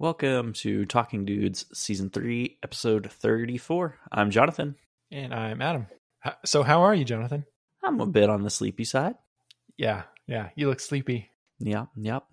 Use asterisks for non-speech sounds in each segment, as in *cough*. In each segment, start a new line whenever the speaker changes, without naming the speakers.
Welcome to Talking Dudes Season 3, Episode 34. I'm Jonathan.
And I'm Adam. So, how are you, Jonathan?
I'm a bit on the sleepy side.
Yeah, yeah, you look sleepy.
Yep, yep.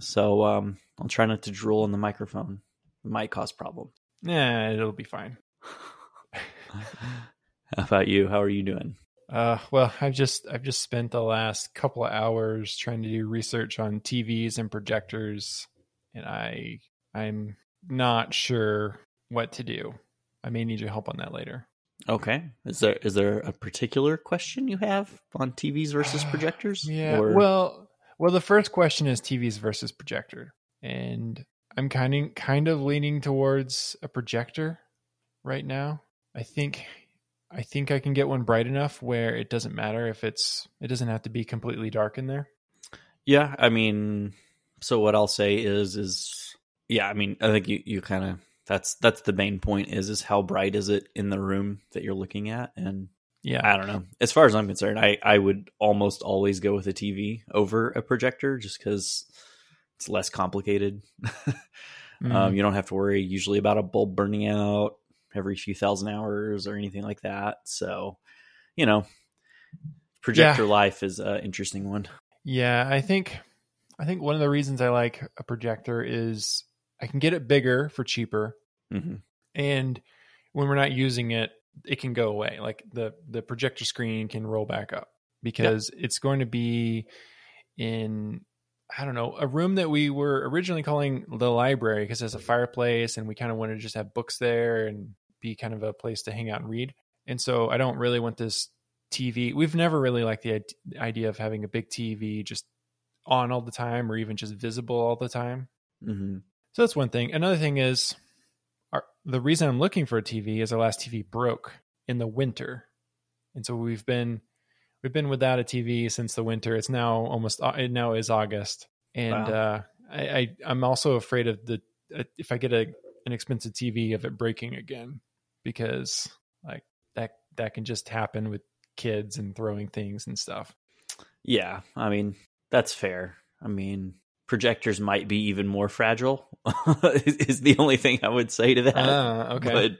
So um, I'll try not to drool on the microphone. It might cause problems.
Yeah, it'll be fine. *laughs*
How about you? How are you doing?
Uh, well, I've just I've just spent the last couple of hours trying to do research on TVs and projectors, and I I'm not sure what to do. I may need your help on that later.
Okay. Is there is there a particular question you have on TVs versus *sighs* projectors?
Yeah.
Or-
Well, well, the first question is TVs versus projector, and I'm kind of kind of leaning towards a projector right now. I think I think I can get one bright enough where it doesn't matter if it's it doesn't have to be completely dark in there.
Yeah, I mean, so what I'll say is, is yeah, I mean, I think you, you kind of that's that's the main point is is how bright is it in the room that you're looking at, and
Yeah.
I don't know. As far as I'm concerned, I I would almost always go with a TV over a projector just because it's less complicated.
Mhm. *laughs*
um, you don't have to worry usually about a bulb burning out every few thousand hours or anything like that. So, you know, projector life is an interesting one.
Yeah, I think I think one of the reasons I like a projector is I can get it bigger for cheaper
hmm
and when we're not using it it can go away. Like the the projector screen can roll back up because it's going to be in i don't know a room that we were originally calling the library because there's a fireplace and we kind of want to just have books there and be kind of a place to hang out and read. And so i don't really want this tv we've never really liked the idea of having a big tv just on all the time or even just visible all the time.
Hmm
so that's one thing. Another thing is, our, the reason I'm looking for a TV is our last TV broke in the winter, and so we've been we've been without a TV since the winter. It's now almost uh, it now is August, and
Wow.
uh, I, I I'm also afraid of the uh, if I get a an expensive TV of it breaking again because like that that can just happen with kids and throwing things and stuff.
Yeah, I mean that's fair. I mean projectors might be even more fragile. *laughs* is is the only thing I would say to that.
Ah, okay.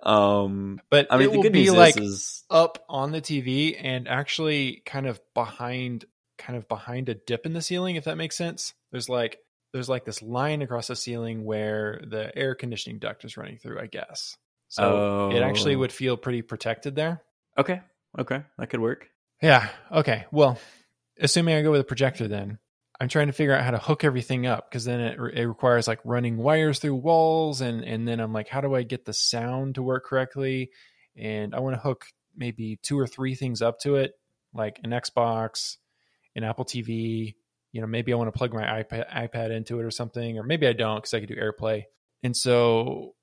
But um,
But
I mean
it
the
will be
news
like
is,
up on the TV and actually kind of behind kind of behind a dip in the ceiling if that makes sense. There's like there's like this line across the ceiling where the air conditioning duct is running through, I guess. So it actually
Oh.
would feel pretty protected there.
okay. Okay, that could work.
Yeah. Okay. Well, assuming I go with a projector then, I'm trying to figure out how to hook everything up because then it, it requires like running wires through walls and and then I'm like how do I get the sound to work correctly? And I want to hook maybe two or three things up to it, like an Xbox, an Apple TV, you know, maybe I want to plug my iPad iPad into it or something or maybe I don't cuz I could do AirPlay. And so,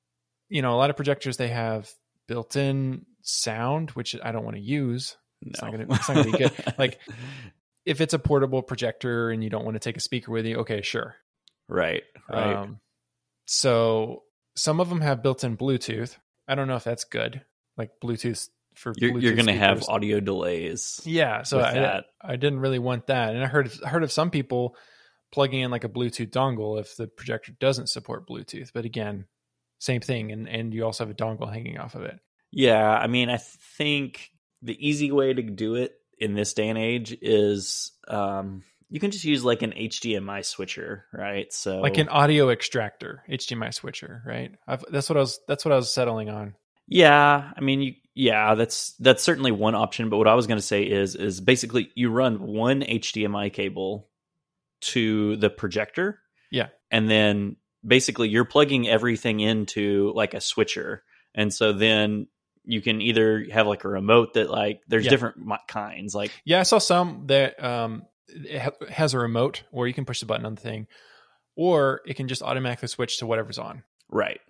you know, a lot of projectors they have built-in sound which I don't want to use
No.
It's not not gonna be good. *laughs* Like, if it's a portable projector and you don't want to take a speaker with you, okay, sure.
right, right.
Um, so some of them have built-in Bluetooth. I don't know if that's good. Like Bluetooth for
you're
Bluetooth
you're going to have audio delays.
yeah. So I,
that.
I didn't really want that, and I heard I heard of some people plugging in like a Bluetooth dongle if the projector doesn't support Bluetooth. But again, same thing, and and you also have a dongle hanging off of it.
Yeah, I mean, I think the easy way to do it in this day and age is um, you can just use like an HDMI switcher, right? So
Like an audio extractor, HDMI switcher, right? I've, that's what I was. That's what I was settling on.
Yeah, I mean, you, yeah, that's that's certainly one option. But what I was going to say is is basically you run one HDMI cable to the projector,
Yeah.
and then basically you're plugging everything into like a switcher, and so then you can either have like a remote that like there's
Yeah.
different kinds, like
Yeah, I saw some that um, it ha- has a remote where you can push the button on the thing, or it can just automatically switch to whatever's on.
right,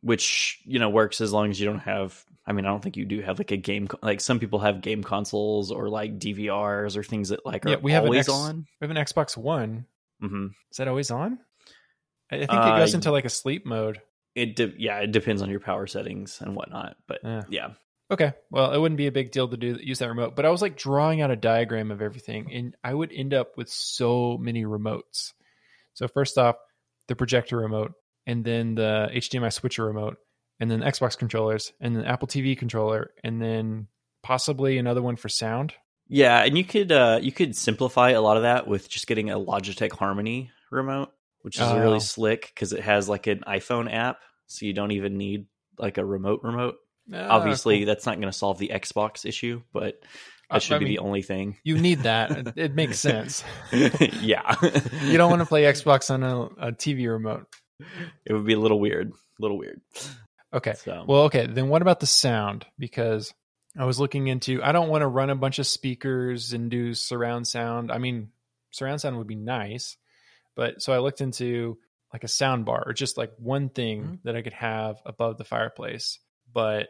which you know works as long as you don't have. I mean, I don't think you do have like a game. Like some people have game consoles or like DVRs or things that like are
Yeah, we have an
always
X-
on.
We have an Xbox One.
hmm
Is that always on? I think
Uh,
it goes into like a sleep mode.
It de- yeah, it depends on your power settings and whatnot, but
Yeah.
yeah,
Okay, well, it wouldn't be a big deal to do use that remote, but I was like drawing out a diagram of everything, and I would end up with so many remotes. So first off, the projector remote, and then the HDMI switcher remote, and then Xbox controllers, and then Apple TV controller, and then possibly another one for sound.
Yeah, and you could uh, you could simplify a lot of that with just getting a Logitech Harmony remote, which is
Oh.
really slick because it has like an iPhone app, so you don't even need like a remote remote.
Ah,
Obviously,
cool.
that's not going to solve the Xbox issue, but that should
I
be
mean,
the only thing.
you need that. It- *laughs* it makes sense. *laughs*
yeah,
You don't want to play Xbox on a, a TV remote.
It would be a little weird, a little weird.
Okay.
So,
Well, okay. Then what about the sound? Because I was looking into, I don't want to run a bunch of speakers and do surround sound. I mean, surround sound would be nice, but so I looked into like a sound bar or just like one thing
Mhm.
that I could have above the fireplace, but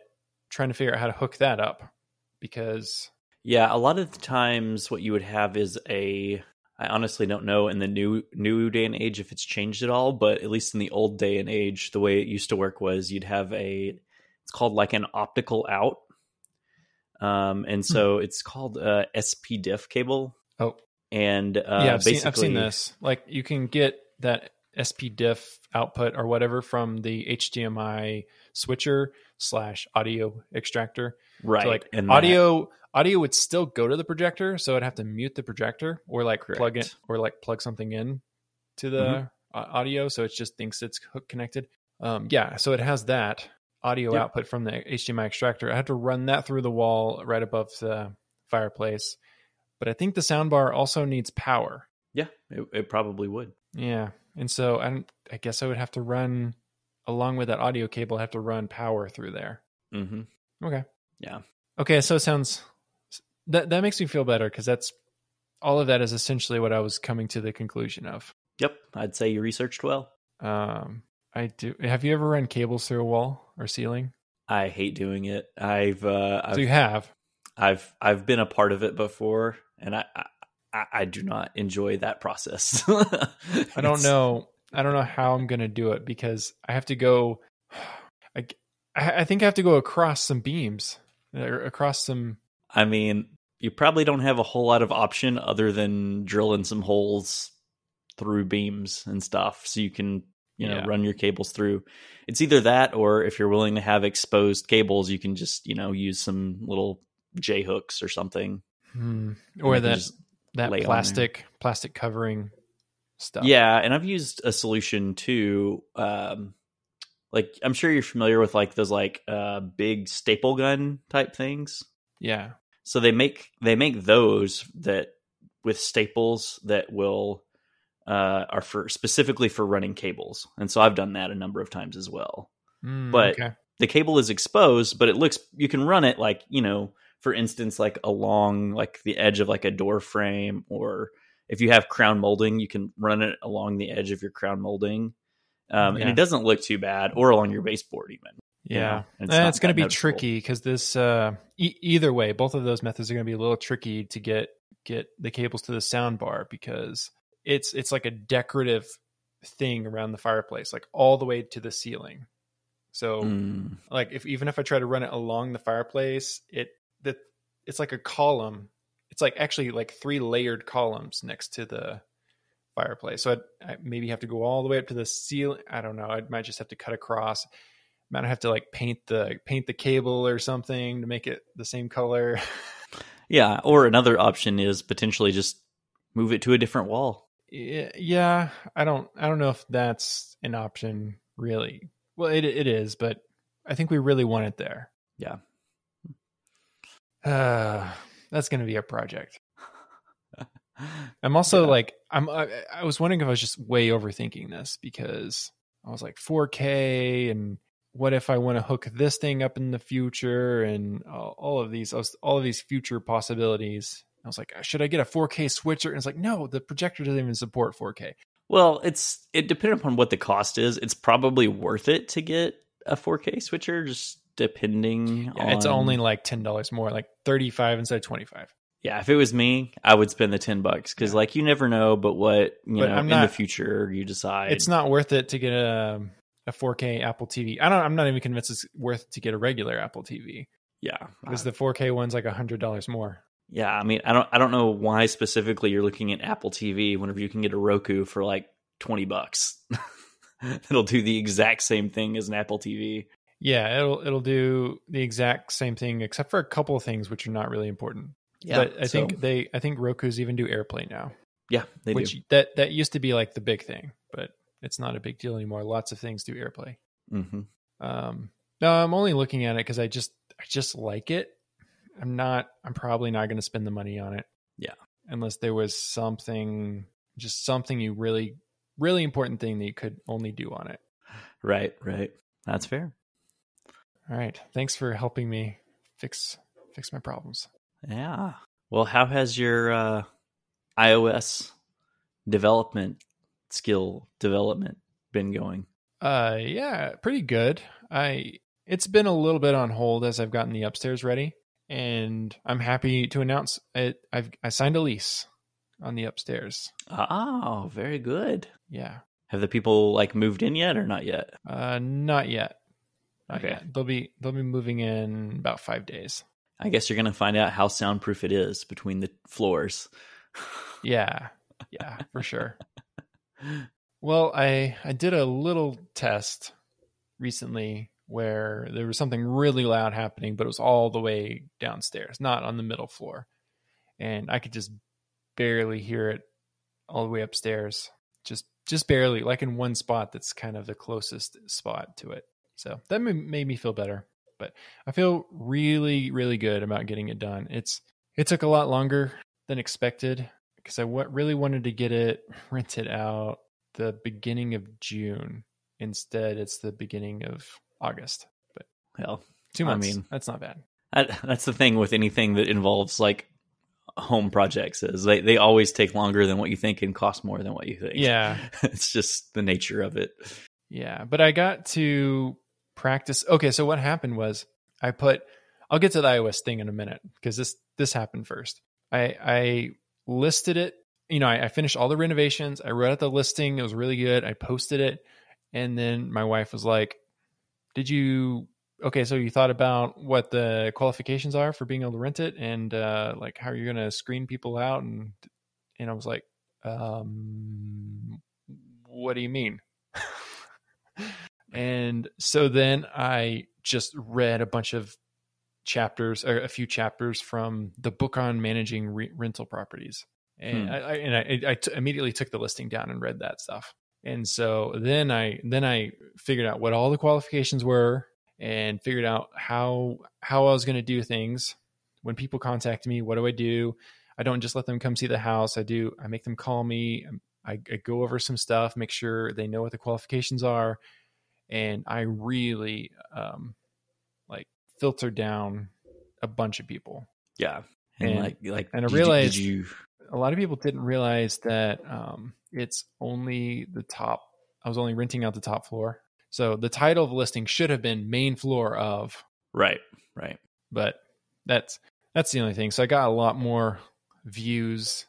trying to figure out how to hook that up because
yeah, a lot of the times what you would have is a. I honestly don't know in the new new day and age if it's changed at all, but at least in the old day and age, the way it used to work was you'd have a. It's called like an optical out, um, and so it's called a SPDIF cable.
Oh.
and uh,
yeah, I've seen,
basically,
I've seen this. Like you can get that SPDIF output or whatever from the HDMI switcher slash audio extractor.
right?
So like
and that-
audio audio would still go to the projector, so I'd have to mute the projector or like plug it or like plug something in to the
Mhm.
audio, so it just thinks it's hook connected. Um, yeah, so it has that audio
Yep.
output from the HDMI extractor. I had to run that through the wall right above the fireplace, but I think the soundbar also needs power.
yeah, it, it probably would.
Yeah, and so I, don't- I guess I would have to run along with that audio cable. I have to run power through there.
hmm
Okay.
Yeah.
Okay, so it sounds that that makes me feel better because that's all of that is essentially what I was coming to the conclusion of.
Yep, I'd say you researched well.
Um, I do. Have you ever run cables through a wall or ceiling?
I hate doing it. I've uh, I've,
so you have.
I've I've been a part of it before, and I I, I do not enjoy that process. *laughs*
I don't know. I don't know how I'm going to do it because I have to go. *sighs* I, I think I have to go across some beams across some.
I mean, you probably don't have a whole lot of option other than drilling some holes through beams and stuff, so you can you know
Yeah.
run your cables through. It's either that, or if you're willing to have exposed cables, you can just you know use some little J hooks or something.
Hmm, or that
just-
that
lay on there.
plastic plastic covering stuff.
Yeah, and I've used a solution too. Um, like I'm sure you're familiar with like those like uh big staple gun type things.
yeah.
So they make they make those that with staples that will uh are for specifically for running cables. And so I've done that a number of times as well.
Hmm,
But-
okay.
The cable is exposed, but it looks you can run it like, you know, for instance like along like the edge of like a door frame or if you have crown molding, you can run it along the edge of your crown molding. Um, and it doesn't look too bad or along your baseboard even. you
Yeah,
know, and
it's, it's going to be
noticeable.
tricky because this. Uh, e- either way, both of those methods are going to be a little tricky to get get the cables to the sound bar because it's it's like a decorative thing around the fireplace, like all the way to the ceiling. So,
Mm.
like, if even if I try to run it along the fireplace, it that it's like a column. It's like actually like three layered columns next to the fireplace. So I'd, I maybe have to go all the way up to the ceiling. I don't know. I might just have to cut across. Might have to like paint the paint the cable or something to make it the same color. *laughs*
Yeah, or another option is potentially just move it to a different wall.
Yeah, yeah, I don't I don't know if that's an option really. Well, it it is, but I think we really want it there.
Yeah.
Uh, that's going to be a project. *laughs* I'm also
Yeah.
like I'm I, I was wondering if I was just way overthinking this because I was like 4K and what if I want to hook this thing up in the future and all, all of these all of these future possibilities. I was like, should I get a 4K switcher? And it's like, no, the projector doesn't even support 4K.
Well, it's it depending upon what the cost is. It's probably worth it to get a 4K switcher, just depending.
Yeah, it's only like ten dollars more, like 35 instead of 25.
yeah. If it was me, I would spend the ten bucks because
Yeah.
like you never know, but what you
But
know in the future you decide.
It's not worth it to get a a 4K Apple TV. I don't. I'm not even convinced it's worth to get a regular Apple TV
yeah,
because the 4K one's like a hundred dollars more.
yeah. I mean, I don't I don't know why specifically you're looking at Apple TV whenever you can get a Roku for like twenty bucks. *laughs* It'll do the exact same thing as an Apple TV.
Yeah, it'll it'll do the exact same thing except for a couple of things which are not really important. Yeah, but I
so-
think they I think Roku's even do AirPlay now,
yeah, they
which
do.
that that used to be like the big thing, but it's not a big deal anymore. Lots of things do AirPlay.
hmm
Um, no, I'm only looking at it because I just I just like it. I'm not. I'm probably not going to spend the money on it.
Yeah.
unless there was something, just something you really, really important thing that you could only do on it.
Right, right. That's fair.
All right. Thanks for helping me fix fix my problems.
Yeah. Well, how has your uh, iOS development skill development been going?
Uh, yeah, pretty good. I it's been a little bit on hold as I've gotten the upstairs ready, and I'm happy to announce it. I've I signed a lease on the upstairs.
Oh, very good.
Yeah.
Have the people like moved in yet or not yet?
Uh, not yet. Not
Okay.
yet. They'll be they'll be moving in about five days.
I guess you're gonna find out how soundproof it is between the floors. *laughs*
Yeah, yeah, for sure. Well, I I did a little test recently where there was something really loud happening, but it was all the way downstairs, not on the middle floor, and I could just barely hear it all the way upstairs, just just barely, like in one spot that's kind of the closest spot to it. So that made me feel better, but I feel really really good about getting it done. It's it took a lot longer than expected because I w- really wanted to get it *laughs* rented out the beginning of June. Instead, it's the beginning of August. But
Well,
two months.
I mean-
that's not bad.
that, that's the thing with anything that involves like home projects is they, they always take longer than what you think and cost more than what you think.
Yeah, *laughs*
it's just the nature of it.
yeah. But I got to practice. Okay, so what happened was I put. I'll get to the iOS thing in a minute because this this happened first. I I listed it. You know, I, I finished all the renovations. I wrote out the listing. It was really good. I posted it, and then my wife was like, "Did you okay, so you thought about what the qualifications are for being able to rent it and uh like how you're gonna screen people out and and I was like, um what do you mean? And so then I just read a bunch of chapters or a few chapters from the book on managing re- rental properties. And
Hmm.
I, I and I, I t- immediately took the listing down and read that stuff. And so then I then I figured out what all the qualifications were and figured out how how I was going to do things. When people contact me, what do I do? I don't just let them come see the house. I do I make them call me. I, I go over some stuff, make sure they know what the qualifications are, and I really um, like filtered down a bunch of people.
Yeah. And,
And-
like like
and I
did you-
realized-
you
a lot of people didn't realize that um, it's only the top. I was only renting out the top floor. So the title of the listing should have been main floor of,
right, right.
but that's that's the only thing. So I got a lot more views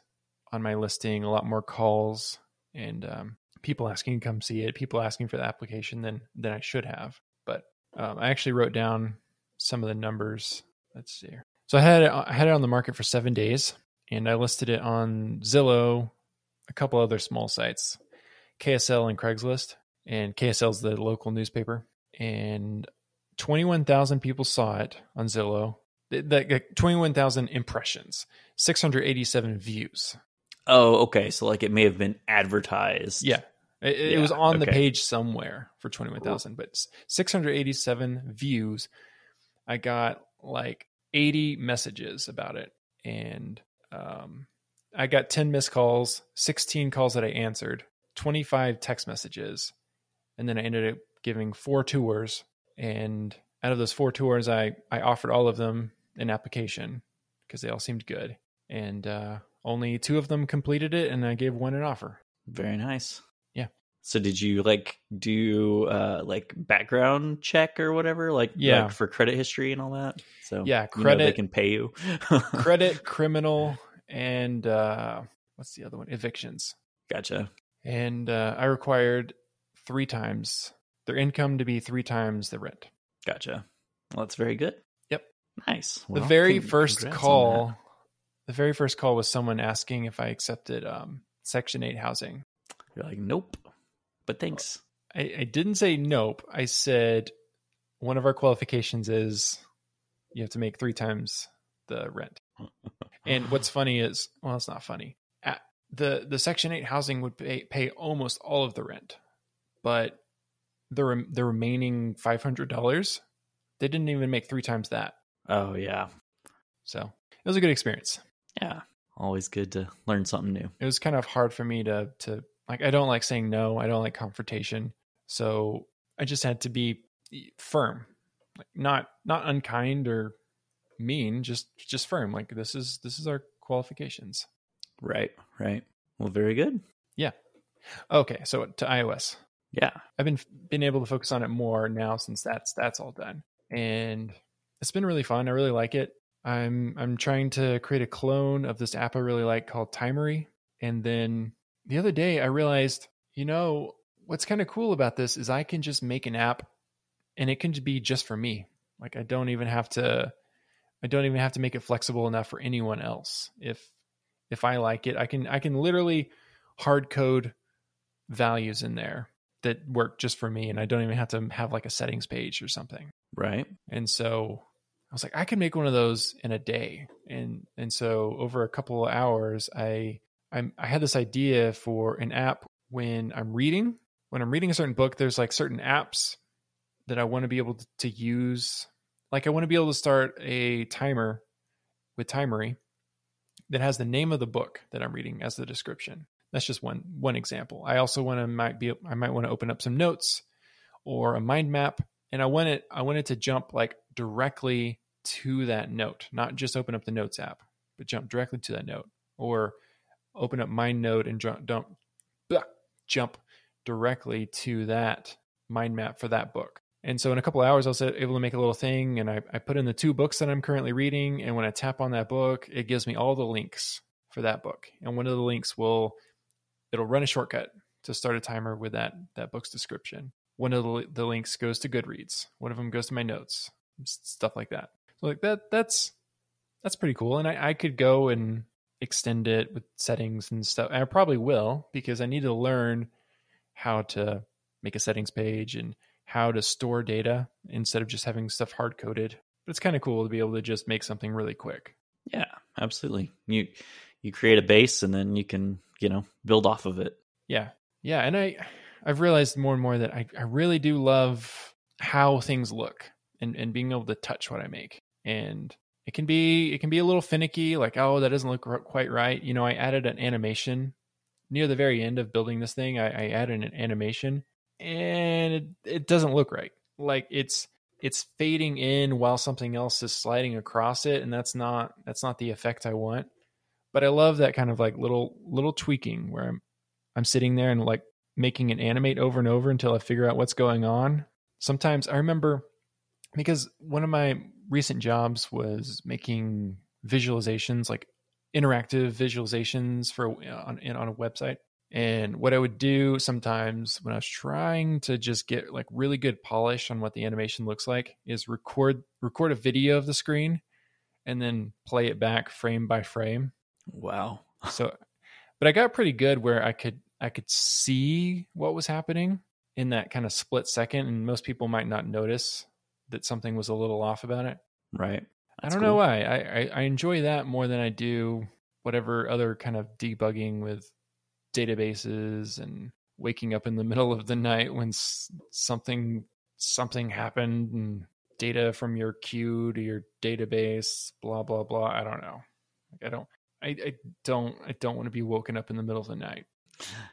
on my listing, a lot more calls, and um, people asking to come see it, people asking for the application than than I should have. But um, I actually wrote down some of the numbers. Let's see. Here. So I had it, I had it on the market for seven days, and I listed it on Zillow, a couple other small sites, KSL and Craigslist. And KSL is the local newspaper, and 21,000 people saw it on Zillow. Th- That 21,000 impressions, 687 views.
Oh, okay. So like it may have been advertised.
Yeah. It, it was on the page somewhere for 21,000, but 687 views. I got like 80 messages about it. And um, I got 10 missed calls, 16 calls that I answered, 25 text messages. And then I ended up giving four tours. And out of those four tours, I, I offered all of them an application because they all seemed good. And uh, only two of them completed it, and I gave one an offer.
Very nice. So did you like do uh like background check or whatever? Like
Yeah.
like, for credit history and all that? So
Yeah,
you know they can pay you. *laughs*
credit, criminal, and uh, what's the other one? Evictions.
Gotcha.
And uh, I required three times their income to be three times the rent.
Gotcha. Well, that's very good.
Yep.
Nice.
the very first call, the very first call was someone asking if I accepted um, Section 8 housing.
You're like, nope. But thanks.
I, I didn't say nope. I said one of our qualifications is you have to make three times the rent. *laughs* and what's funny is, well, it's not funny. At the the Section Eight housing would pay, pay almost all of the rent, but the rem- the remaining five hundred dollars, they didn't even make three times that.
Oh yeah,
So it was a good experience.
yeah. Always good to learn something new.
It was kind of hard for me to to like. I don't like saying no. I don't like confrontation. So I just had to be firm, like not not unkind or mean. Just just firm. Like this is this is our qualifications.
Right, right. Well, very good. Yeah.
Okay, so to iOS.
Yeah.
I've been been able to focus on it more now since that's that's all done, and it's been really fun. I really like it. I'm I'm trying to create a clone of this app I really like called Timery, and then the other day I realized, you know, what's kind of cool about this is I can just make an app, and it can be just for me. Like I don't even have to, I don't even have to make it flexible enough for anyone else. If if I like it, I can I can literally hard code values in there that work just for me and I don't even have to have like a settings page or something.
Right.
And so I was like I can make one of those in a day. And and so over a couple of hours I I I had this idea for an app when I'm reading, when I'm reading a certain book there's like certain apps that I want to be able to, to use like I want to be able to start a timer with Timery that has the name of the book that I'm reading as the description. That's just one one example. I also want to might be I might want to open up some notes or a mind map, and I want it I want it to jump like directly to that note, not just open up the notes app, but jump directly to that note, or open up MindNode and jump dump, blah, jump directly to that mind map for that book. And so in a couple hours, I was able to make a little thing, and I, I put in the two books that I'm currently reading. And when I tap on that book, it gives me all the links for that book. And one of the links will it'll run a shortcut to start a timer with that that book's description. One of the, the links goes to Goodreads. One of them goes to my notes, stuff like that. So like that that's that's pretty cool. And I, I could go and extend it with settings and stuff. And I probably will because I need to learn how to make a settings page and how to store data instead of just having stuff hard coded. But it's kind of cool to be able to just make something really quick.
Yeah, absolutely. You you create a base and then you can, you know, build off of it.
Yeah. Yeah. And I I've realized more and more that I, I really do love how things look and, and being able to touch what I make. And it can be it can be a little finicky, like, oh, that doesn't look quite right. You know, I added an animation near the very end of building this thing. I, I added an animation and it, it doesn't look right. Like it's it's fading in while something else is sliding across it, and that's not that's not the effect I want. But I love that kind of like little little tweaking where I'm I'm sitting there and like making an animate over and over until I figure out what's going on. Sometimes I remember because one of my recent jobs was making visualizations, like interactive visualizations for uh, on on a website. And what I would do sometimes when I was trying to just get like really good polish on what the animation looks like is record record a video of the screen and then play it back frame by frame.
Wow.
So but I got pretty good where I could I could see what was happening in that kind of split second and most people might not notice that something was a little off about it.
Right.
I don't know why. I, I, I enjoy that more than I do whatever other kind of debugging with databases and waking up in the *laughs* middle of the night when something something happened and data from your queue to your database blah blah blah i don't know like i don't I, I don't i don't want to be woken up in the middle of the night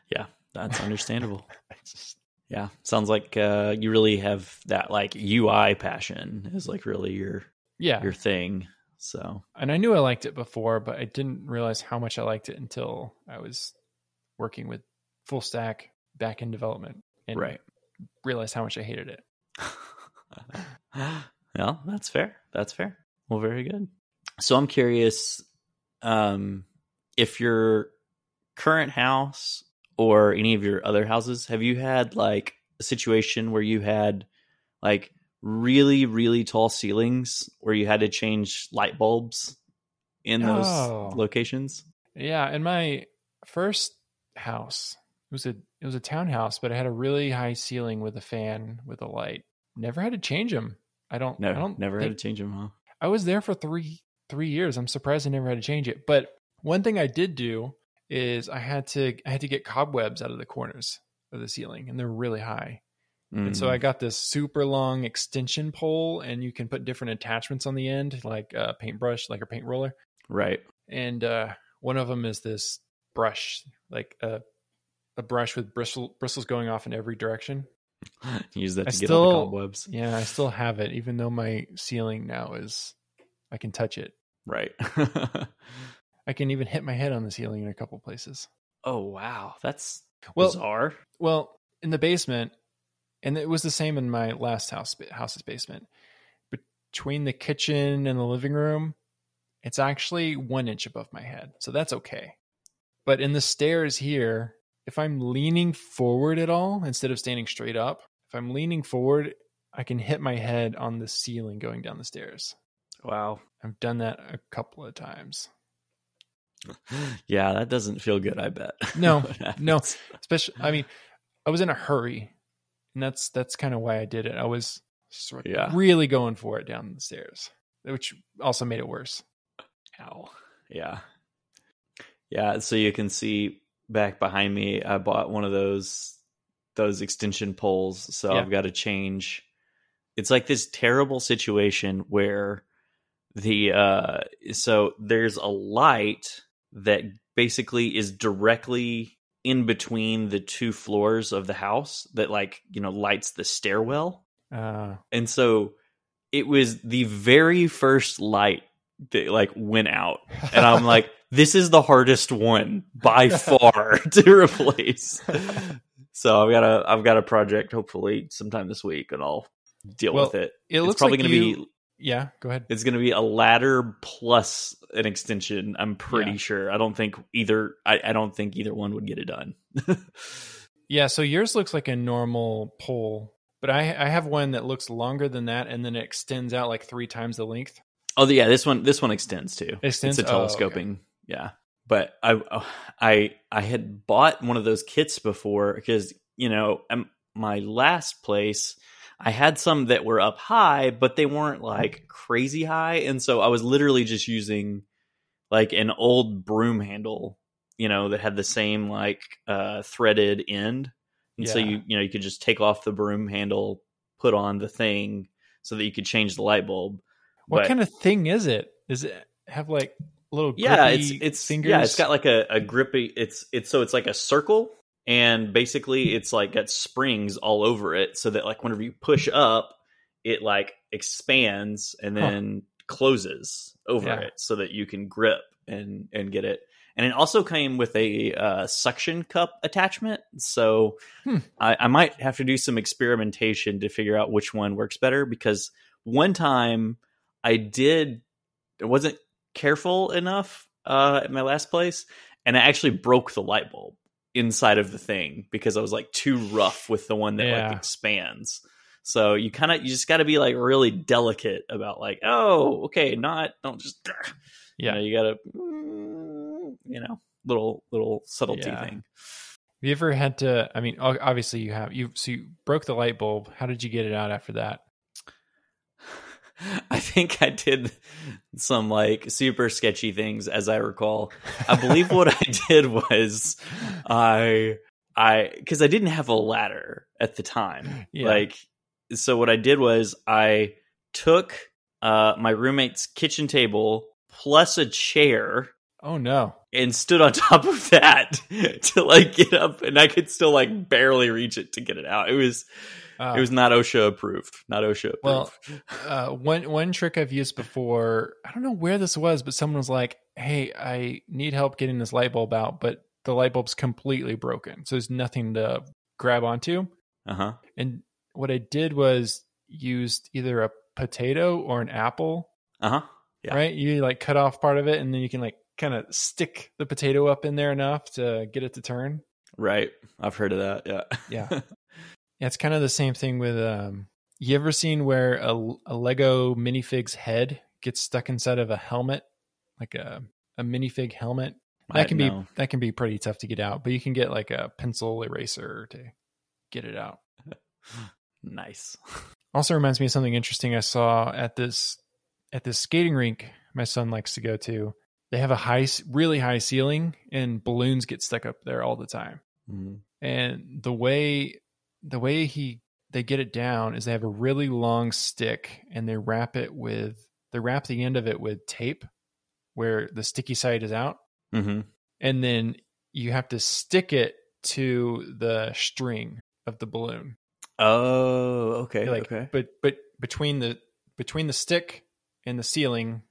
Yeah, that's understandable. *laughs*
Just,
yeah, sounds like uh, you really have that like UI passion is like really your
yeah
your thing. So
and i knew i liked it before but i didn't realize how much i liked it until i was working with full stack back end development and
right.
realized how much i hated it *laughs*
well, that's fair. That's fair. Well, very good. So I'm curious um, if your current house or any of your other houses, have you had like a situation where you had like really, really tall ceilings where you had to change light bulbs in those
Oh.
locations?
Yeah, in my first house, it was a it was a townhouse, but it had a really high ceiling with a fan with a light. Never had to change them. I don't.
No,
I don't
never
think,
had to change them, huh?
I was there for three three years. I'm surprised I never had to change it. But one thing I did do is I had to I had to get cobwebs out of the corners of the ceiling, and they're really high. And so
Mm,
I got this super long extension pole, and you can put different attachments on the end, like a paintbrush, like a paint roller.
right.
And uh, one of them is this brush, like a a brush with bristle, bristles going off in every direction. *laughs*
Use that
I
to get all the cobwebs.
Yeah, I still have it, even though my ceiling now is I can touch it.
Right. *laughs*
I can even hit my head on the ceiling in a couple places.
oh wow, that's
Well,
bizarre.
well, in the basement, and it was the same in my last house house's basement. Between the kitchen and the living room, it's actually one inch above my head, so that's okay. But in the stairs here, if I'm leaning forward at all instead of standing straight up, if I'm leaning forward, I can hit my head on the ceiling going down the stairs.
Wow.
I've done that a couple of times.
Yeah, that doesn't feel good. I bet. *laughs*
No, no. especially i mean i was in a hurry and that's that's kind of why i did it i was sort of
Yeah.
really going for it down the stairs which also made it worse
Ow. Yeah. Yeah. So you can see back behind me, I bought one of those those extension poles. So
Yeah.
I've got to change. It's like this terrible situation where the uh so there's a light that basically is directly in between the two floors of the house that like, you know, lights the stairwell.
uh
And so it was the very first light that like went out. And I'm *laughs* like, this is the hardest one by *laughs* far *laughs* to replace. So I've got a I've got a project hopefully sometime this week and I'll deal
Well,
with it.
it
it's
looks
probably
like
gonna
you-
be
yeah go ahead
it's gonna be a ladder plus an extension, I'm pretty
Yeah.
sure. I don't think either I, I don't think either one would get it done. *laughs*
yeah so yours looks like a normal pole but i i have one that looks longer than that and then it extends out like three times the length
Oh yeah, this one this one extends too.
Extends?
It's a
Oh, okay.
telescoping. Yeah. But I oh, I I had bought one of those kits before because, you know, my last place I had some that were up high, but they weren't like crazy high, and so I was literally just using like an old broom handle, you know, that had the same like uh threaded end. And so you you know, you could just take off the broom handle, put on the thing so that you could change the light bulb.
what
But-
kind of thing is it is it have like little
yeah it's it's
fingers
yeah it's got like a, a grippy it's it's so it's like a circle and basically it's like got springs all over it so that like whenever you push up it like expands and
Huh.
then closes over
Yeah.
it so that you can grip and and get it and it also came with a uh, suction cup attachment so
Hmm.
I, I might have to do some experimentation to figure out which one works better because one time i did it wasn't careful enough uh, at my last place, and I actually broke the light bulb inside of the thing because I was like too rough with the one that
Yeah.
like expands. So you kind of you just got to be like really delicate about like oh okay not don't just *clears throat*
Yeah.
you, know, you got to mm, you know little little subtlety
Yeah.
thing.
Have you ever had to? I mean, obviously you have. You so you broke the light bulb. How did you get it out after that? *laughs*
I think I did some like super sketchy things as I recall. I believe what I *laughs* did was I I cuz I didn't have a ladder at the time.
Yeah.
Like so what I did was I took uh my roommate's kitchen table plus a chair
Oh no!
and stood on *laughs* top of that to like get up and I could still like barely reach it to get it out. It was
Uh,
it was not OSHA approved. Not OSHA approved.
Well, uh, one one trick I've used before. I don't know where this was, but someone was like, "Hey, I need help getting this light bulb out, but the light bulb's completely broken, so there's nothing to grab onto."
uh-huh.
And what I did was used either a potato or an apple.
Uh-huh. Yeah.
Right? You like cut off part of it, and then you can like kind of stick the potato up in there enough to get it to turn.
Right. I've heard of that. Yeah.
Yeah. *laughs* Yeah, it's kind of the same thing with um you ever seen where a, a Lego minifig's head gets stuck inside of a helmet? Like a a minifig helmet? That
I
can be that can be pretty tough to get out, but you can get like a pencil eraser to get it out. *laughs*
nice. *laughs*
Also reminds me of something interesting I saw at this at this skating rink my son likes to go to. They have a high, really high ceiling, and balloons get stuck up there all the time.
Mhm.
And the way the way he they get it down is they have a really long stick and they wrap it with they wrap the end of it with tape where the sticky side is out,
Mhm.
and then you have to stick it to the string of the balloon.
Oh, okay.
like
okay.
but but between the between the stick and the ceiling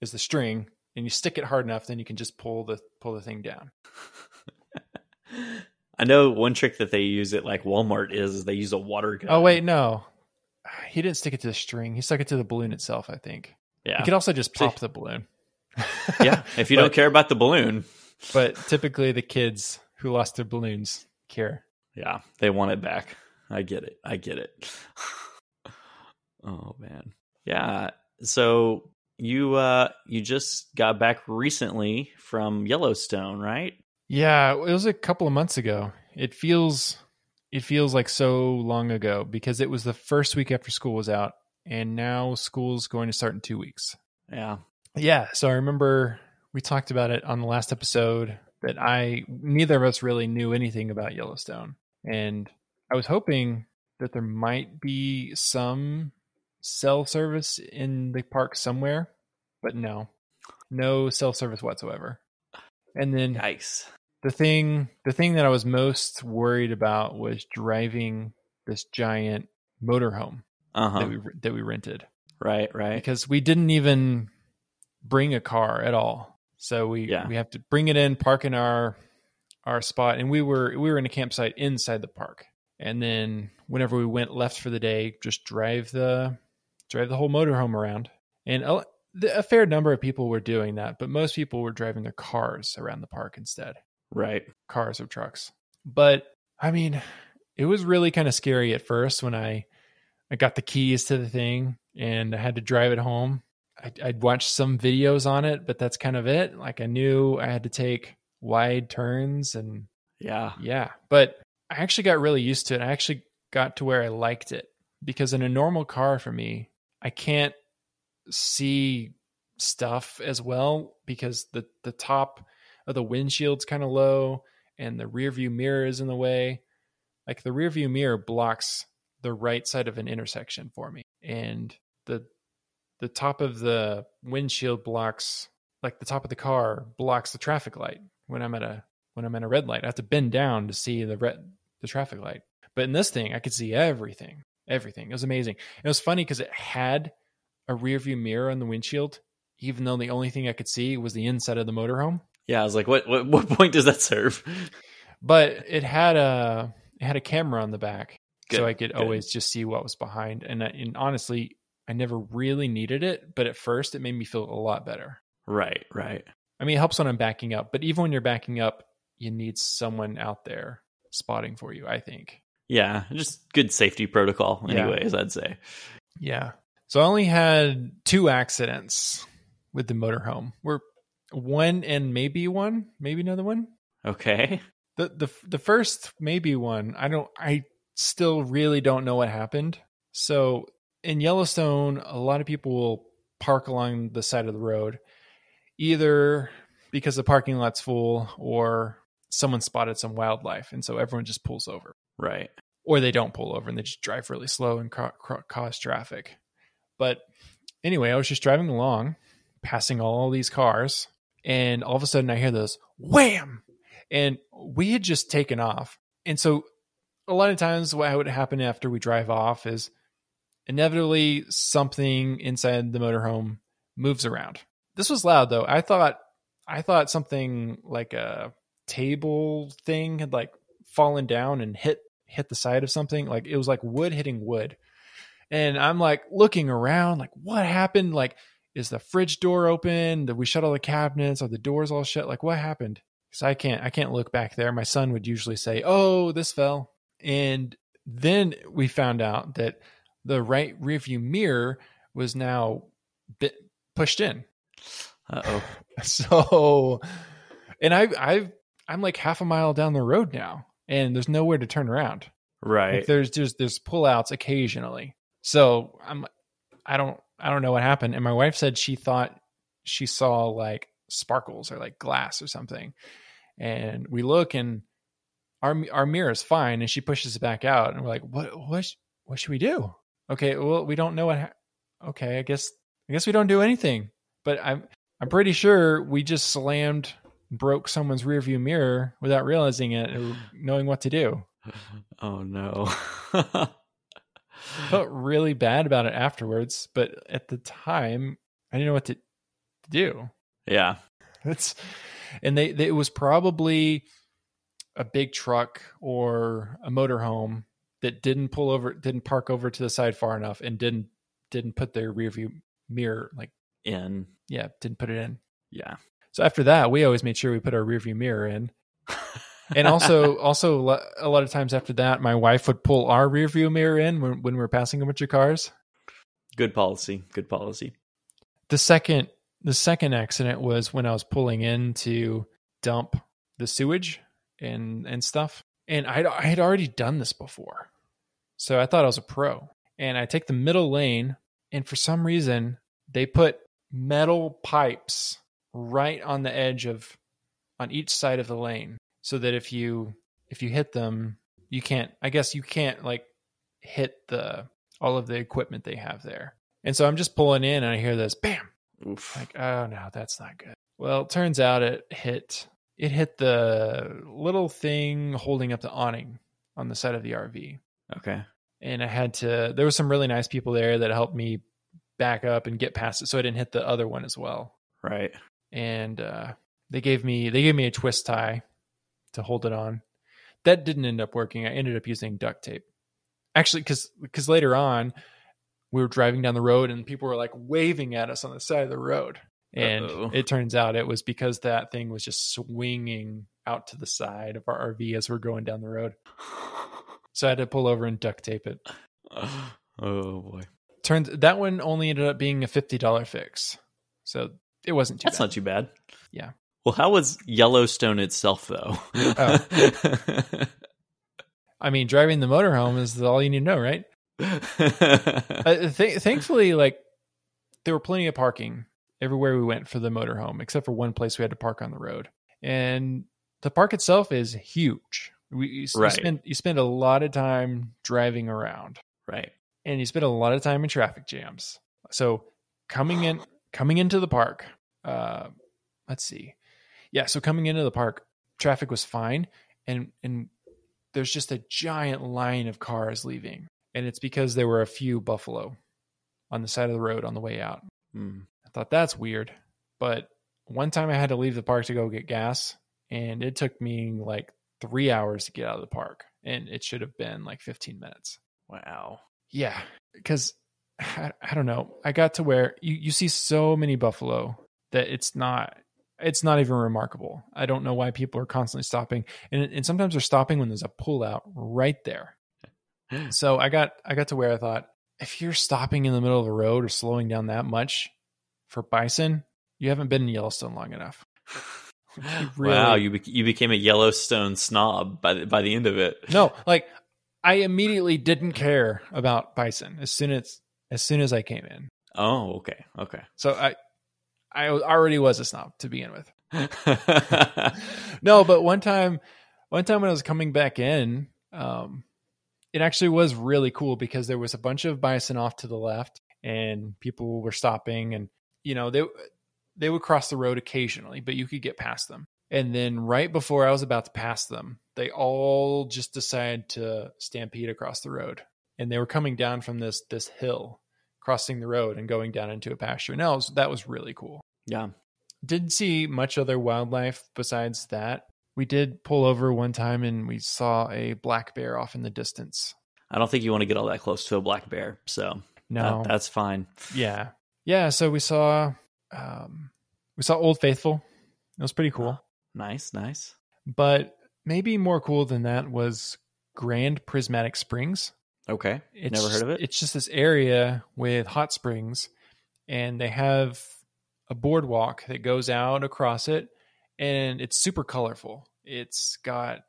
is the string and you stick it hard enough then you can just pull the pull the thing down *laughs*
I know one trick that they use at like Walmart is, is they use a water gun.
oh wait no he didn't stick it to the string he stuck it to the balloon itself i think
yeah,
you could also just pop the balloon *laughs*
yeah. If you
But-
don't care about the balloon,
but typically the kids who lost their balloons care
yeah, they want it back. I get it. I get it. *sighs* oh man, yeah. So you uh you just got back recently from Yellowstone, right?
Yeah it was a couple of months ago it feels it feels like so long ago because it was the first week after school was out and now school's going to start in two weeks
Yeah.
Yeah, so I remember we talked about it on the last episode that I neither of us really knew anything about Yellowstone. And I was hoping that there might be some cell service in the park somewhere, but no. No cell service whatsoever. And then
Nice.
the thing the thing that I was most worried about was driving this giant motorhome
Uh huh.
that we that we rented
Right. Right.
because we didn't even bring a car at all. So we
Yeah.
we have to bring it in, park in our our spot, and we were we were in a campsite inside the park. And then whenever we went left for the day, just drive the drive the whole motorhome around. And the- a fair number of people were doing that, but most people were driving their cars around the park instead,
Right.
cars or trucks. But I mean, it was really kind of scary at first when I I got the keys to the thing and I had to drive it home. I'd, I'd watched some videos on it, but that's kind of it. Like I knew I had to take wide turns and
Yeah.
yeah, but I actually got really used to it. I actually got to where I liked it because in a normal car for me, I can't see stuff as well because the the top of the windshield's kind of low and the rear view mirror is in the way. Like the rear view mirror blocks the right side of an intersection for me and the the top of the windshield blocks like the top of the car blocks the traffic light when I'm at a when I'm at a red light. I have to bend down to see the red the traffic light. But in this thing, I could see everything. Everything. It was amazing. It was funny because it had a rear view mirror on the windshield, even though the only thing I could see was the inside of the motorhome.
Yeah. I was like, what? What? What point does that serve?
But it had a it had a camera on the back,
Good,
so I could
good.
always just see what was behind. And, I, and honestly, I never really needed it, but at first, it made me feel a lot better.
Right. Right.
I mean, it helps when I'm backing up, but even when you're backing up, you need someone out there spotting for you. I think.
Yeah. Just good safety protocol,
Yeah.
anyways. I'd say.
Yeah. So I only had two accidents with the motorhome. We're one and maybe one, maybe another one.
Okay.
The the the first maybe one. I don't I still really don't know what happened. So in Yellowstone, a lot of people will park along the side of the road either because the parking lot's full or someone spotted some wildlife and so everyone just pulls over
Right.
or they don't pull over and they just drive really slow and ca- ca- cause traffic. But anyway, I was just driving along, passing all these cars, and all of a sudden I hear this wham, and we had just taken off. And so, a lot of times, what would happen after we drive off is inevitably something inside the motorhome moves around. This was loud though. I thought, I thought something like a table thing had like fallen down and hit hit the side of something. Like it was like wood hitting wood. And I'm like looking around, like, what happened? Like, is the fridge door open? Did we shut all the cabinets? Are the doors all shut? Like, what happened? Because I can't, I can't look back there. My son would usually say, "Oh, this fell," and then we found out that the right rearview mirror was now bit pushed in.
Uh oh. *laughs*
So and I I I'm like half a mile down the road now, and there's nowhere to turn around.
Right.
Like there's just there's pullouts occasionally. So I'm I don't I don't know what happened. And my wife said she thought she saw like sparkles or like glass or something. And we look and our our mirror is fine and she pushes it back out and we're like what what what should we do? Okay, well we don't know what ha- Okay, I guess I guess we don't do anything. But I'm I'm pretty sure we just slammed broke someone's rearview mirror without realizing it or knowing what to do. *laughs*
oh no. *laughs*
felt really bad about it afterwards, but at the time, I didn't know what to, do.
yeah.
It's and they, they it was probably a big truck or a motorhome that didn't pull over, didn't park over to the side far enough, and didn't didn't put their rear view mirror like
In.
yeah didn't put it in.
Yeah.
So after that, we always made sure we put our rear view mirror in. *laughs* and also also a lot of times after that my wife would pull our rear view mirror in when, when we were passing a bunch of cars.
Good policy. Good policy.
the second the second accident was when i was pulling in to dump the sewage and and stuff. And i i had already done this before. So i thought i was a pro. And i take the middle lane and for some reason they put metal pipes right on the edge of on each side of the lane so that if you if you hit them you can't i guess you can't like hit the all of the equipment they have there and so i'm just pulling in and i hear this bam
Oof.
like oh no that's not good well it turns out it hit it hit the little thing holding up the awning on the side of the rv
okay.
and i had to there was some really nice people there that helped me back up and get past it so i didn't hit the other one as well
Right.
and uh, they gave me they gave me a twist tie to hold it on. That didn't end up working. I ended up using duct tape. Actually, because because later on we were driving down the road and people were like waving at us on the side of the road, and
Uh-oh.
it turns out it was because that thing was just swinging out to the side of our RV as we're going down the road. So I had to pull over and duct tape it. *sighs*
oh boy.
Turns that one only ended up being a fifty dollar fix, so it wasn't too
That's
bad.
not too bad.
Yeah.
Well, how was Yellowstone itself though?
Oh. *laughs* I mean, driving the motorhome is all you need to know, right? *laughs* Uh, th- thankfully, like there were plenty of parking everywhere we went for the motorhome, except for one place we had to park on the road. And the park itself is huge. We you, s- you spend you spend a lot of time driving around,
right.
and you spend a lot of time in traffic jams. So coming in coming into the park, uh, let's see, yeah. So coming into the park, traffic was fine, and and there's just a giant line of cars leaving, and it's because there were a few buffalo on the side of the road on the way out.
Hmm.
I thought that's weird, but one time I had to leave the park to go get gas, and it took me like three hours to get out of the park, and it should have been like 15 minutes.
Wow.
Yeah, because *sighs* I, I don't know. I got to where you, you see so many buffalo that it's not it's not even remarkable. I don't know why people are constantly stopping, and and sometimes they're stopping when there's a pullout right there. Hmm. So I got I got to where I thought if you're stopping in the middle of a road or slowing down that much for bison, you haven't been in Yellowstone long enough. You *laughs*
Wow, you bec you became a Yellowstone snob by the, by the end of it.
No, like I immediately didn't care about bison as soon as as soon as I came in.
Oh, okay, okay.
So I I already was a snob to begin with. *laughs* No, but one time one time when I was coming back in, um it actually was really cool because there was a bunch of bison off to the left and people were stopping and you know they they would cross the road occasionally, but you could get past them. And then right before I was about to pass them, they all just decided to stampede across the road. And they were coming down from this this hill, crossing the road and going down into a pasture. And that was, that was really cool
yeah.
didn't see much other wildlife besides that. We did pull over one time and we saw a black bear off in the distance.
I don't think you want to get all that close to a black bear, so
No,
that, that's fine.
yeah, yeah. So we saw, um, we saw Old Faithful. It was pretty cool. *gasps*
Nice, nice.
But maybe more cool than that was Grand Prismatic Springs.
Okay,
It's
never heard of it.
It's just this area with hot springs, and they have a boardwalk that goes out across it, and it's super colorful. It's got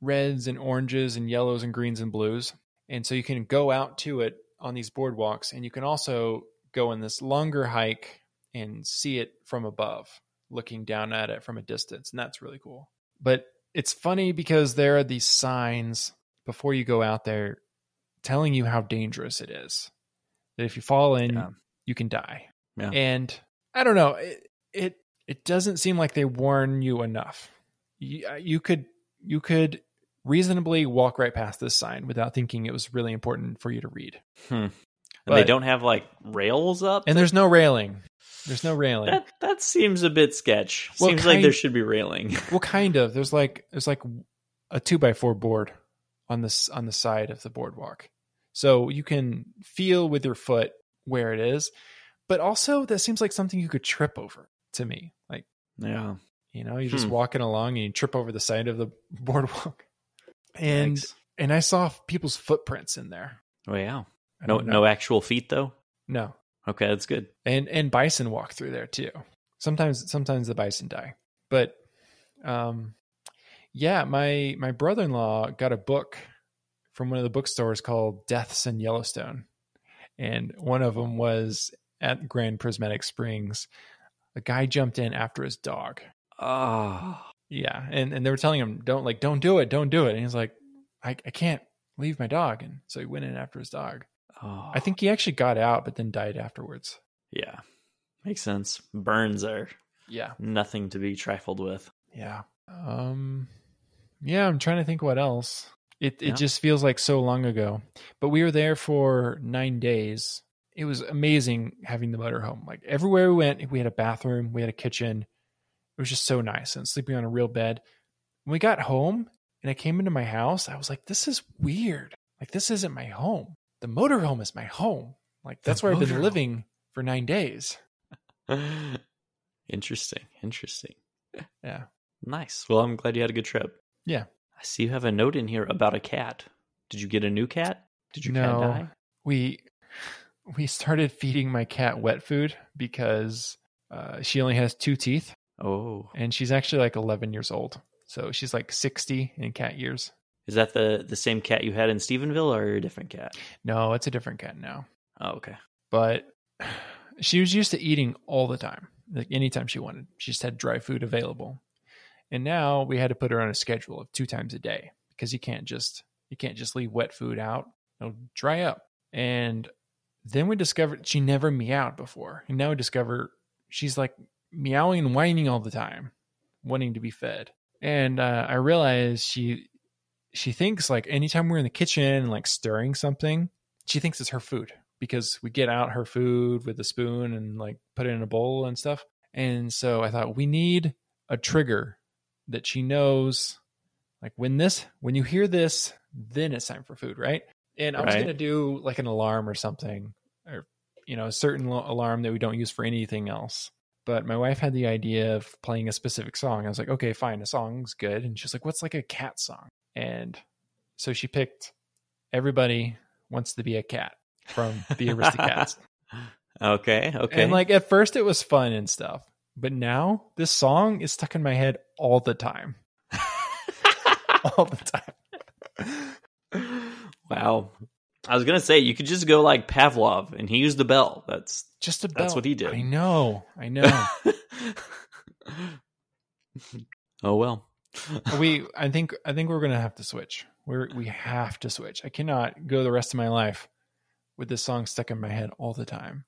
reds and oranges and yellows and greens and blues. And so you can go out to it on these boardwalks and you can also go in this longer hike and see it from above, looking down at it from a distance. And that's really cool. But it's funny because there are these signs before you go out there telling you how dangerous it is. That if you fall in,
Yeah.
you can die.
Yeah.
And I don't know, it, it it doesn't seem like they warn you enough. You, you could you could reasonably walk right past this sign without thinking it was really important for you to read.
Hmm. And
But-
they don't have like rails up.
And there's no railing. There's no railing.
that that seems a bit sketch.
Well,
seems like there should be railing. *laughs*
well, kind of. There's like there's like a two by four board on this on the side of the boardwalk, so you can feel with your foot where it is. But also, that seems like something you could trip over to me. Like
yeah.
you know, you're just
Hmm.
walking along and you trip over the side of the *laughs* boardwalk, and
Yikes.
and I saw people's footprints in there.
Oh yeah. No
know.
no actual feet though.
no,
Okay, that's good.
and and bison walk through there too. Sometimes sometimes the bison die, but um, yeah, my my brother in law got a book from one of the bookstores called Deaths in Yellowstone, and one of them was at Grand Prismatic Springs. A guy jumped in after his dog.
Oh.
Yeah, and and they were telling him don't like don't do it, don't do it. And he's like, I I can't leave my dog, and so he went in after his dog.
oh.
I think he actually got out, but then died afterwards.
Yeah. Makes sense. Burns are
Yeah.
nothing to be trifled with.
Yeah. Um yeah, I'm trying to think what else. It it
Yeah.
just feels like so long ago. But we were there for 9 days. It was amazing having the motorhome. Like everywhere we went, we had a bathroom, we had a kitchen. It was just so nice and sleeping on a real bed. When we got home and I came into my house, I was like this is weird. Like this isn't my home. The motorhome is my home. Like that's where I've been living for 9 days. *laughs*
interesting. Interesting.
Yeah.
Nice. Well, I'm glad you had a good trip.
Yeah.
I see you have a note in here about a cat. Did you get a new cat? Did your cat
No.
die?
we we started feeding my cat wet food because uh, she only has two teeth.
Oh.
and she's actually like 11 years old. So she's like 60 in cat years.
Is that the the same cat you had in Stephenville or a different cat?
no it's a different cat now.
Oh, okay.
but *sighs* she was used to eating all the time like anytime she wanted. She just had dry food available. And now we had to put her on a schedule of two times a day because you can't just you can't just leave wet food out. It'll dry up. And then we discovered she never meowed before and now we discover she's like meowing and whining all the time wanting to be fed and uh, i realized she she thinks like anytime we're in the kitchen and like stirring something she thinks it's her food because we get out her food with a spoon and like put it in a bowl and stuff. And so I thought we need a trigger that she knows like when this when you hear this, then it's time for food, right? And I was
Right.
going to do like an alarm or something you know, a certain alarm that we don't use for anything else. But my wife had the idea of playing a specific song. I was like, "Okay, fine, a song's good." And she's like, "What's like a cat song?" And so she picked Everybody Wants to Be a Cat from the Aristocats. *laughs*
Okay. Okay.
And like at first it was fun and stuff, but now this song is stuck in my head all the time. *laughs* *laughs* all the time.
wow. I was gonna say you could just go like Pavlov and he used the bell. That's
Just a bell.
That's what he did.
I know. I know. *laughs*
oh well. *laughs*
we I think I think we're gonna have to switch. We're we have to switch. I cannot go the rest of my life with this song stuck in my head all the time.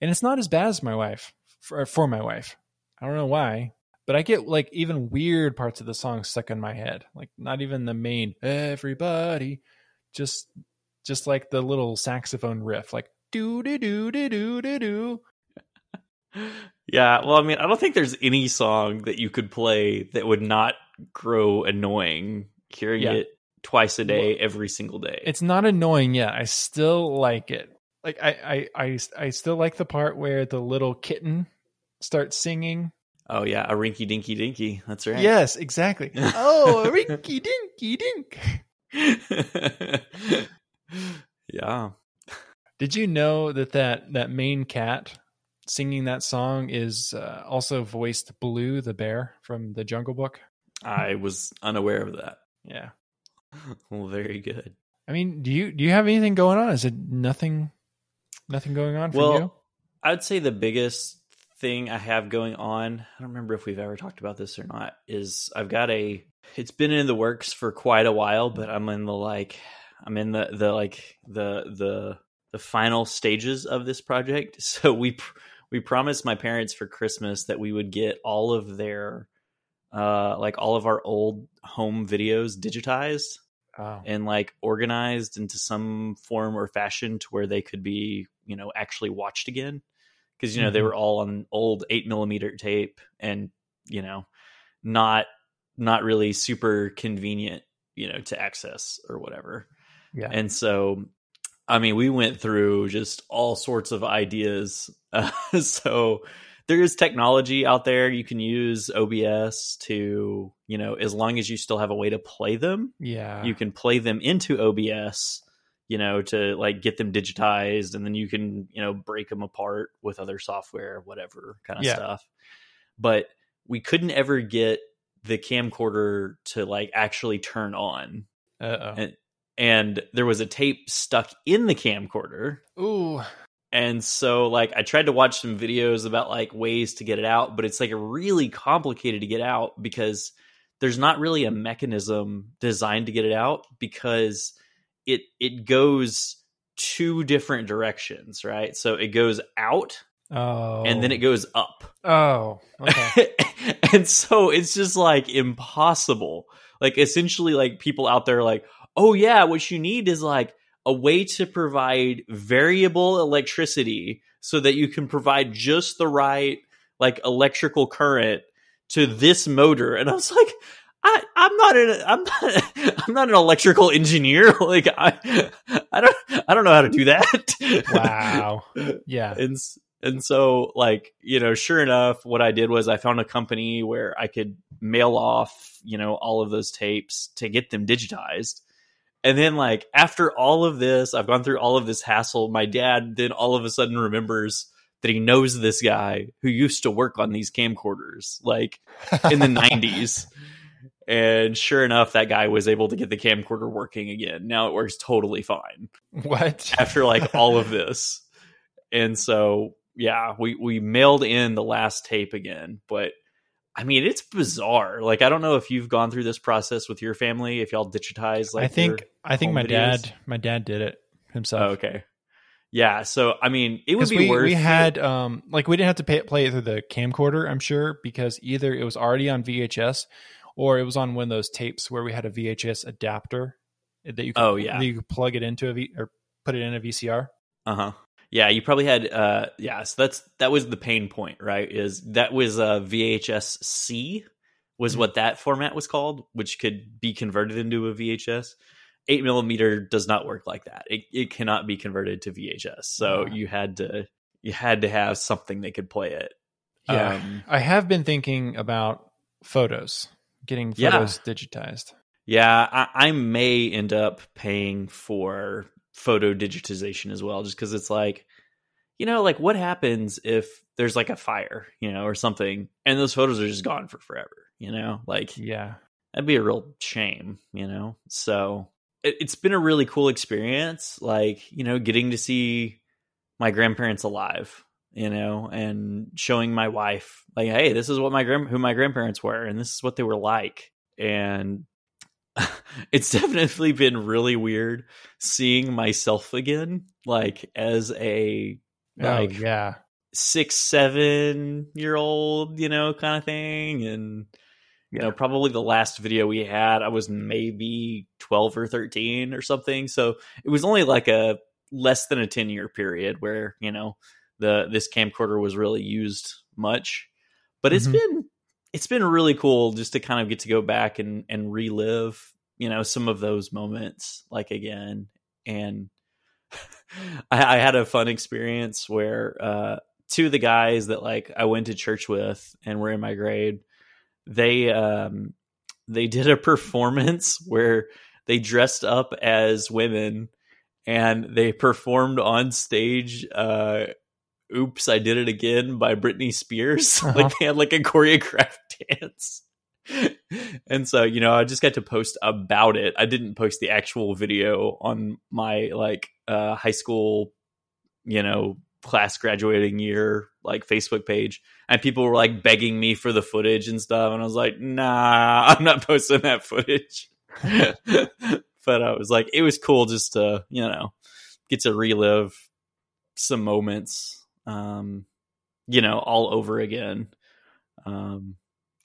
And it's not as bad as my wife for, uh, for my wife. I don't know why, but I get like even weird parts of the song stuck in my head. Like not even the main everybody, just just like the little saxophone riff, like do do do do do do do.
Yeah, well, I mean, I don't think there's any song that you could play that would not grow annoying hearing
Yeah.
it twice a day, every single day.
It's not annoying yet. I still like it. Like I, I, I, I still like the part where the little kitten starts singing.
oh yeah, a rinky dinky dinky. That's right.
Yes, exactly. *laughs* oh, a rinky dinky dink. *laughs* *laughs*
yeah.
Did you know that that that main cat singing that song is uh, also voiced Baloo the bear from the Jungle Book.
I was unaware of that.
Yeah. *laughs*
Well, very good.
I mean, do you do you have anything going on? Is it nothing nothing going on for
well,
you?
I'd say the biggest thing I have going on, I don't remember if we've ever talked about this or not, is I've got a it's been in the works for quite a while, but I'm in the like I'm in the the like the the the final stages of this project. *laughs* So we we promised my parents for Christmas that we would get all of their uh like all of our old home videos digitized
Oh.
and like organized into some form or fashion to where they could be, you know, actually watched again. Because you know they
Mhm.
were all on old eight millimeter tape, and you know, not not really super convenient, you know, to access or whatever.
Yeah.
And so, I mean, we went through just all sorts of ideas. *laughs* Uh, so there is technology out there you can use OBS to, you know, as long as you still have a way to play them,
yeah.
you can play them into OBS, you know, to like get them digitized and then you can, you know, break them apart with other software, whatever kind of
Yeah.
stuff. But we couldn't ever get the camcorder to like actually turn on.
Uh
And, and there was a tape stuck in the camcorder.
oh. Ooh.
And so like I tried to watch some videos about like ways to get it out, but it's like really complicated to get out because there's not really a mechanism designed to get it out because it it goes two different directions, right? So it goes out
Oh.
and then it goes up.
Oh. Okay. *laughs*
and so it's just like impossible. Like essentially like people out there are like, "Oh yeah, what you need is like a way to provide variable electricity so that you can provide just the right like electrical current to this motor." And I was like, I, I'm not an I'm not *laughs* I'm not an electrical engineer. *laughs* Like I I don't I don't know how to do that.
wow. *laughs* Yeah.
and and so like you know sure enough what i did was i found a company where i could mail off you know all of those tapes to get them digitized and then like after all of this i've gone through all of this hassle my dad then all of a sudden remembers that he knows this guy who used to work on these camcorders like in the *laughs* 90s and sure enough that guy was able to get the camcorder working again now it works totally fine
What?
after like all of *laughs* this. And so yeah, we we mailed in the last tape again, but I mean it's bizarre. Like I don't know if you've gone through this process with your family, if y'all digitize like
I think I think my
videos?
dad my dad did it himself.
Oh, okay. Yeah, so I mean it would be
we,
worth
we had um like we didn't have to pay, play it through the camcorder i'm sure because either it was already on vhs or it was on one of those tapes where we had a vhs adapter that you could,
Oh, yeah.
that you could plug it into a v or put it in a vcr
Uh-huh. Yeah, you probably had uh yeah, so that's that was the pain point, right? Is that was uh VHS C was
Mhm.
what that format was called, which could be converted into a VHS. Eight millimeter does not work like that. It it cannot be converted to VHS. So
Wow.
you had to you had to have something that could play it.
yeah
Um,
i have been thinking about photos getting
Yeah.
photos digitized
Yeah, I, I may end up paying for photo digitization as well, just because it's like, you know, like what happens if there's like a fire, you know, or something, and those photos are just gone for forever, you know, like
yeah
that'd be a real shame, you know. So it, it's been a really cool experience, like you know, getting to see my grandparents alive, you know, and showing my wife like, hey, this is what my grand who my grandparents were, and this is what they were like, and *laughs* it's definitely been really weird seeing myself again, like as a like
oh yeah.
six seven year old you know kind of thing. And you know probably the last video we had i was maybe 12 or 13 or something. So it was only like a less than a 10 year period where you know the this camcorder was really used much. But it's
Mhm.
been it's been really cool just to kind of get to go back and and relive you know some of those moments like again and *laughs* I, I had a fun experience where uh, two of the guys that like I went to church with and were in my grade, they um, they did a performance *laughs* where they dressed up as women and they performed on stage uh, "Oops, I Did It Again" by Britney Spears. *laughs*
Uh-huh.
Like they had like a choreographed *laughs* dance. and so, you know, I just got to post about it. I didn't post the actual video on my like uh high school, you know, class graduating year like Facebook page. And people were like begging me for the footage and stuff and I was like, "Nah, *laughs* I'm not posting that footage." but I was like, it was cool just to, you know, get to relive some moments, um, you know, all over again, um,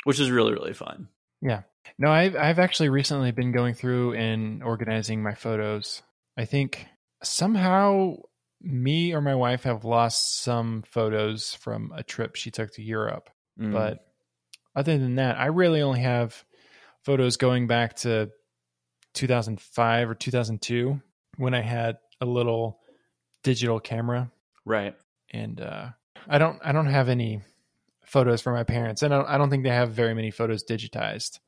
which is really, really fun. Yeah.
No, I've I've actually recently been going through and organizing my photos. I think somehow me or my wife have lost some photos from a trip she took to Europe.
Mm.
But other than that, I really only have photos going back to 2005 or 2002 when I had a little digital camera
right.
And uh, I don't I don't have any photos for my parents, and I don't, I don't think they have very many photos digitized.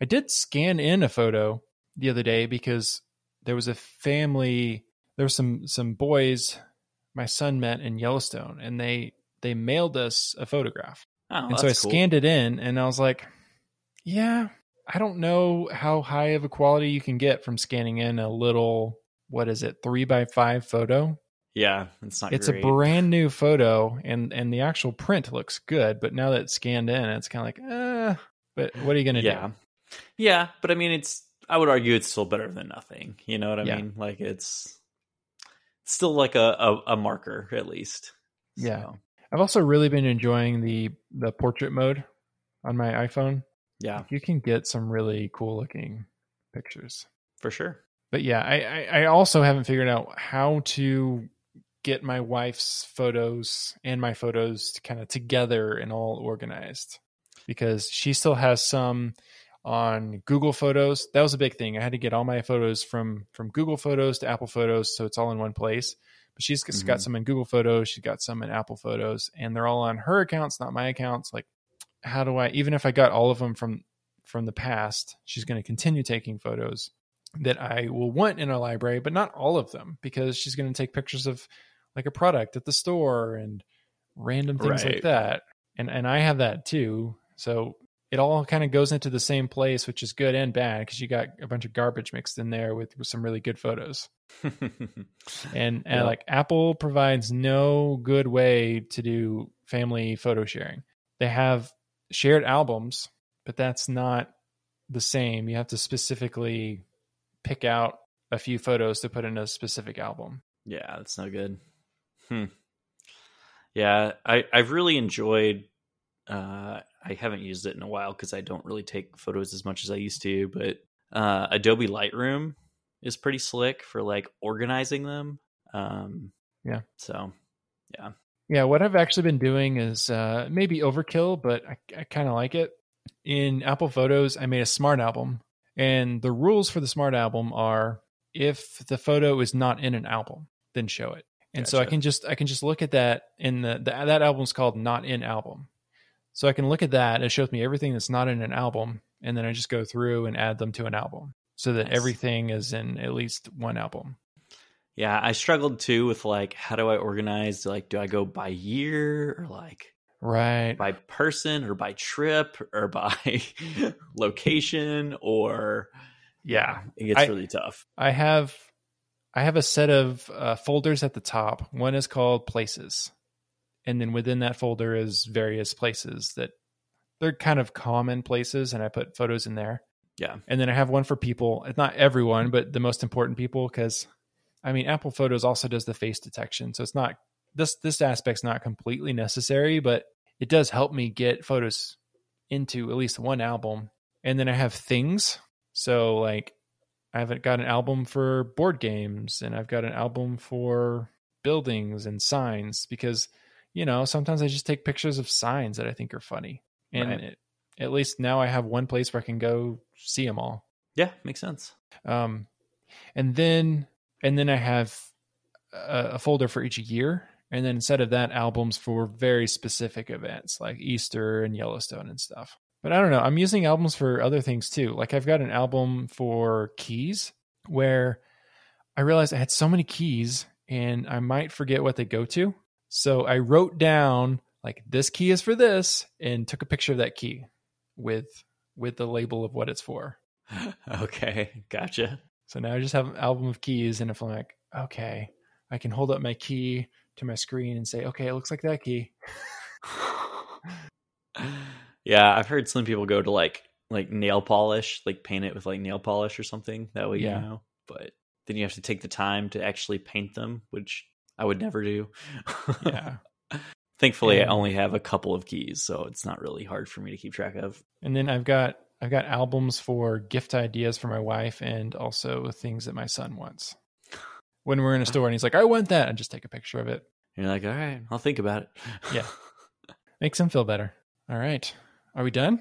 I did scan in a photo the other day because there was a family. There were some some boys my son met in Yellowstone, and they they mailed us a photograph,
Oh,
and so I
cool.
scanned it in, and I was like, yeah, I don't know how high of a quality you can get from scanning in a little what is it three by five photo
Yeah, it's not.
it's
great.
a brand new photo and and the actual print looks good but now that it's scanned in it's kind of like uh but what are you gonna
yeah,
do
yeah, Yeah, but I mean, it's. I would argue it's still better than nothing. You know what I
Yeah.
mean? Like it's, still like a a, a marker at least.
Yeah. I've also really been enjoying the the portrait mode on my iphone
yeah,
you can get some really cool looking pictures
for sure.
but yeah I, I i also haven't figured out how to get my wife's photos and my photos kind of together and all organized because she still has some on Google Photos. That was a big thing. I had to get all my photos from from Google Photos to Apple Photos, so it's all in one place. But she's got
Mhm.
some in Google Photos, she's got some in Apple Photos, and they're all on her accounts, not my accounts. Like, how do I? Even if I got all of them from from the past, she's going to continue taking photos that I will want in a library, but not all of them because she's going to take pictures of like a product at the store and random things like that. And and I have that too. So it all kind of goes into the same place, which is good and bad because you got a bunch of garbage mixed in there with, with some really good photos. *laughs* And, and
Yeah.
like Apple provides no good way to do family photo sharing. They have shared albums, but that's not the same. You have to specifically pick out a few photos to put in a specific album.
Yeah, that's no good. Hmm. Yeah, I I've really enjoyed. Uh, I haven't used it in a while because I don't really take photos as much as I used to. But uh, Adobe Lightroom is pretty slick for like organizing them. Um,
Yeah.
So, yeah.
Yeah, what I've actually been doing is uh, maybe overkill, but I, I kind of like it. In Apple Photos, I made a smart album, and the rules for the smart album are if the photo is not in an album, then show it. And so I can just I can just look at that in the, the that album's called not in album. So I can look at that. It shows me everything that's not in an album, and then I just go through and add them to an album so that
Nice.
everything is in at least one album.
Yeah, I struggled too with like how do I organize? Like, do I go by year or like
Right.
by person or by trip or *laughs* by location or
Yeah.
it gets
I-
really tough.
I have I have a set of uh, folders at the top. One is called places, and then within that folder is various places that they're kind of common places, and I put photos in there.
Yeah.
And then I have one for people. It's not everyone, but the most important people, because I mean, Apple Photos also does the face detection, so it's not this this aspect's not completely necessary, but it does help me get photos into at least one album. And then I have things. So like I haven't got an album for board games and I've got an album for buildings and signs because you know, sometimes I just take pictures of signs that I think are funny. And
Right.
it, at least now I have one place where I can go see them all.
Yeah, makes sense.
Um, and then and then I have a, a folder for each year, and then instead of that, albums for very specific events like Easter and Yellowstone and stuff. But I don't know. I'm using albums for other things too. Like I've got an album for keys where I realized I had so many keys and I might forget what they go to. So I wrote down like this key is for this and took a picture of that key with with the label of what it's for. *laughs*
okay, gotcha.
So now I just have an album of keys and if I'm like, okay, I can hold up my key to my screen and say, okay, it looks like that key. *laughs* *laughs*
yeah, I've heard some people go to like like nail polish, like paint it with like nail polish or something. That way
Yeah.
you know. But then you have to take the time to actually paint them, which I would never do.
Yeah. *laughs*
Thankfully,
And-
I only have a couple of keys, so it's not really hard for me to keep track of.
And then I've got I've got albums for gift ideas for my wife and also things that my son wants. When we're in a *laughs* store and he's like, I want that, I just take a picture of it.
You're like, all right, I'll think about it.
Yeah. *laughs* Makes him feel better. All right. Are we done?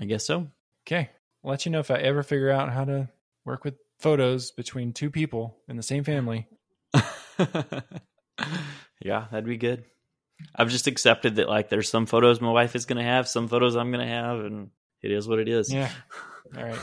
I guess so.
Okay. I'll let you know if I ever figure out how to work with photos between two people in the same family. *laughs*
yeah, that'd be good. I've just accepted that like there's some photos my wife is gonna have, some photos I'm gonna have, and it is what it is.
Yeah. *laughs* All right.